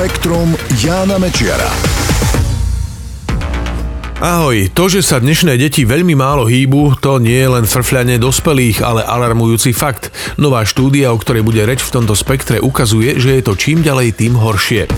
Spektrum Jána Mečiara. Ahoj, to, že sa dnešné deti veľmi málo hýbu, to nie je len frfľanie dospelých, ale alarmujúci fakt. Nová štúdia, o ktorej bude reč v tomto spektre, ukazuje, že je to čím ďalej tým horšie.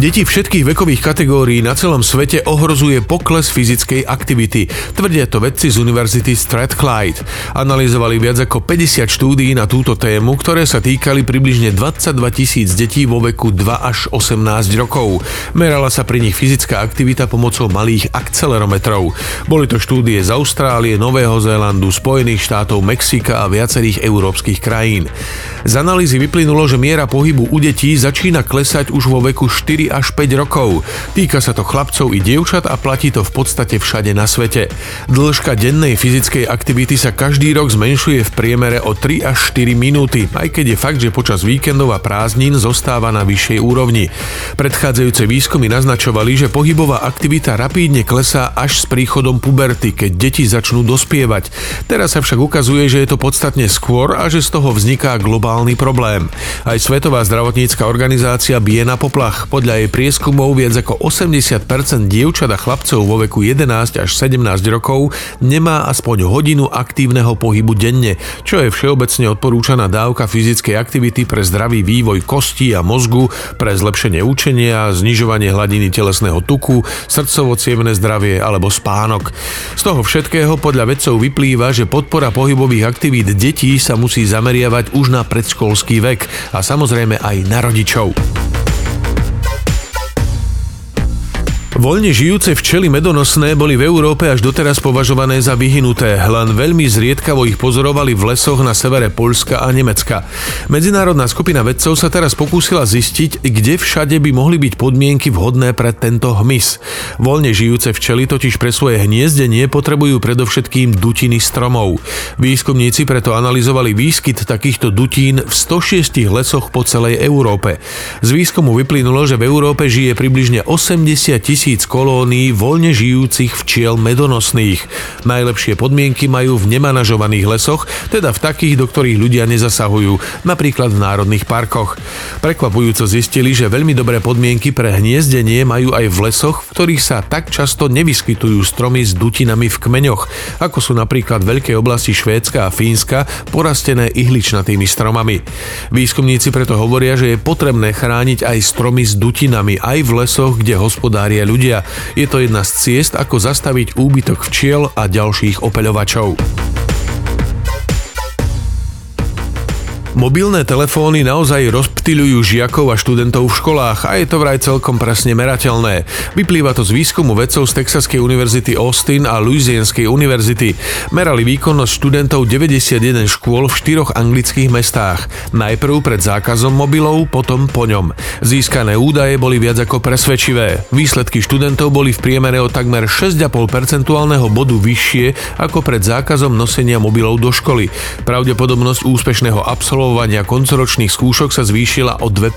Deti všetkých vekových kategórií na celom svete ohrozuje pokles fyzickej aktivity. Tvrdia to vedci z Univerzity Strathclyde. Analyzovali viac ako 50 štúdií na túto tému, ktoré sa týkali približne 22 tisíc detí vo veku 2 až 18 rokov. Merala sa pri nich fyzická aktivita pomocou malých akcelerometrov. Boli to štúdie z Austrálie, Nového Zélandu, Spojených štátov, Mexika a viacerých európskych krajín. Z analýzy vyplynulo, že miera pohybu u detí začína klesať už vo veku 4 až 5 rokov. Týka sa to chlapcov i dievčat a platí to v podstate všade na svete. Dĺžka dennej fyzickej aktivity sa každý rok zmenšuje v priemere o 3 až 4 minúty, aj keď je fakt, že počas víkendov a prázdnin zostáva na vyššej úrovni. Predchádzajúce výskumy naznačovali, že pohybová aktivita rapídne klesá až s príchodom puberty, keď deti začnú dospievať. Teraz sa však ukazuje, že je to podstatne skôr a že z toho vzniká globálny problém. Aj Svetová zdravotnícka organizácia bije na poplach. Podľa jej prieskumov viac ako 80% dievčat a chlapcov vo veku 11 až 17 rokov nemá aspoň hodinu aktívneho pohybu denne, čo je všeobecne odporúčaná dávka fyzickej aktivity pre zdravý vývoj kostí a mozgu, pre zlepšenie učenia, znižovanie hladiny telesného tuku, srdcovo zdravie alebo spánok. Z toho všetkého podľa vedcov vyplýva, že podpora pohybových aktivít detí sa musí zameriavať už na predškolský vek a samozrejme aj na rodičov. Voľne žijúce včely medonosné boli v Európe až doteraz považované za vyhnuté, len veľmi zriedkavo ich pozorovali v lesoch na severe Poľska a Nemecka. Medzinárodná skupina vedcov sa teraz pokúsila zistiť, kde všade by mohli byť podmienky vhodné pre tento hmyz. Voľne žijúce včely totiž pre svoje hniezdenie potrebujú predovšetkým dutiny stromov. Výskumníci preto analyzovali výskyt takýchto dutín v 106 lesoch po celej Európe. Z výskumu vyplynulo, že v Európe žije približne 80 tisíc tisíc kolónií voľne žijúcich včiel medonosných. Najlepšie podmienky majú v nemanažovaných lesoch, teda v takých, do ktorých ľudia nezasahujú, napríklad v národných parkoch. Prekvapujúco zistili, že veľmi dobré podmienky pre hniezdenie majú aj v lesoch, v ktorých sa tak často nevyskytujú stromy s dutinami v kmeňoch, ako sú napríklad veľké oblasti Švédska a Fínska, porastené ihličnatými stromami. Výskumníci preto hovoria, že je potrebné chrániť aj stromy s dutinami aj v lesoch, kde hospodária ľudia ľudia. Je to jedna z ciest, ako zastaviť úbytok včiel a ďalších opeľovačov. Mobilné telefóny naozaj rozptýľujú žiakov a študentov v školách a je to vraj celkom presne merateľné. Vyplýva to z výskumu vedcov z Texaskej univerzity Austin a Louisianskej univerzity. Merali výkonnosť študentov 91 škôl v štyroch anglických mestách. Najprv pred zákazom mobilov, potom po ňom. Získané údaje boli viac ako presvedčivé. Výsledky študentov boli v priemere o takmer 6,5 percentuálneho bodu vyššie ako pred zákazom nosenia mobilov do školy. Pravdepodobnosť úspešného absolvovania absolvovania koncoročných skúšok sa zvýšila o 2%.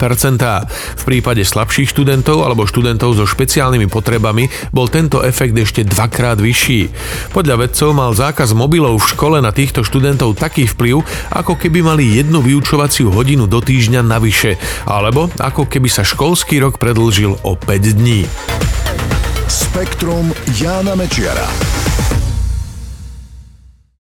V prípade slabších študentov alebo študentov so špeciálnymi potrebami bol tento efekt ešte dvakrát vyšší. Podľa vedcov mal zákaz mobilov v škole na týchto študentov taký vplyv, ako keby mali jednu vyučovaciu hodinu do týždňa navyše, alebo ako keby sa školský rok predlžil o 5 dní. Spektrum Jána Mečiara.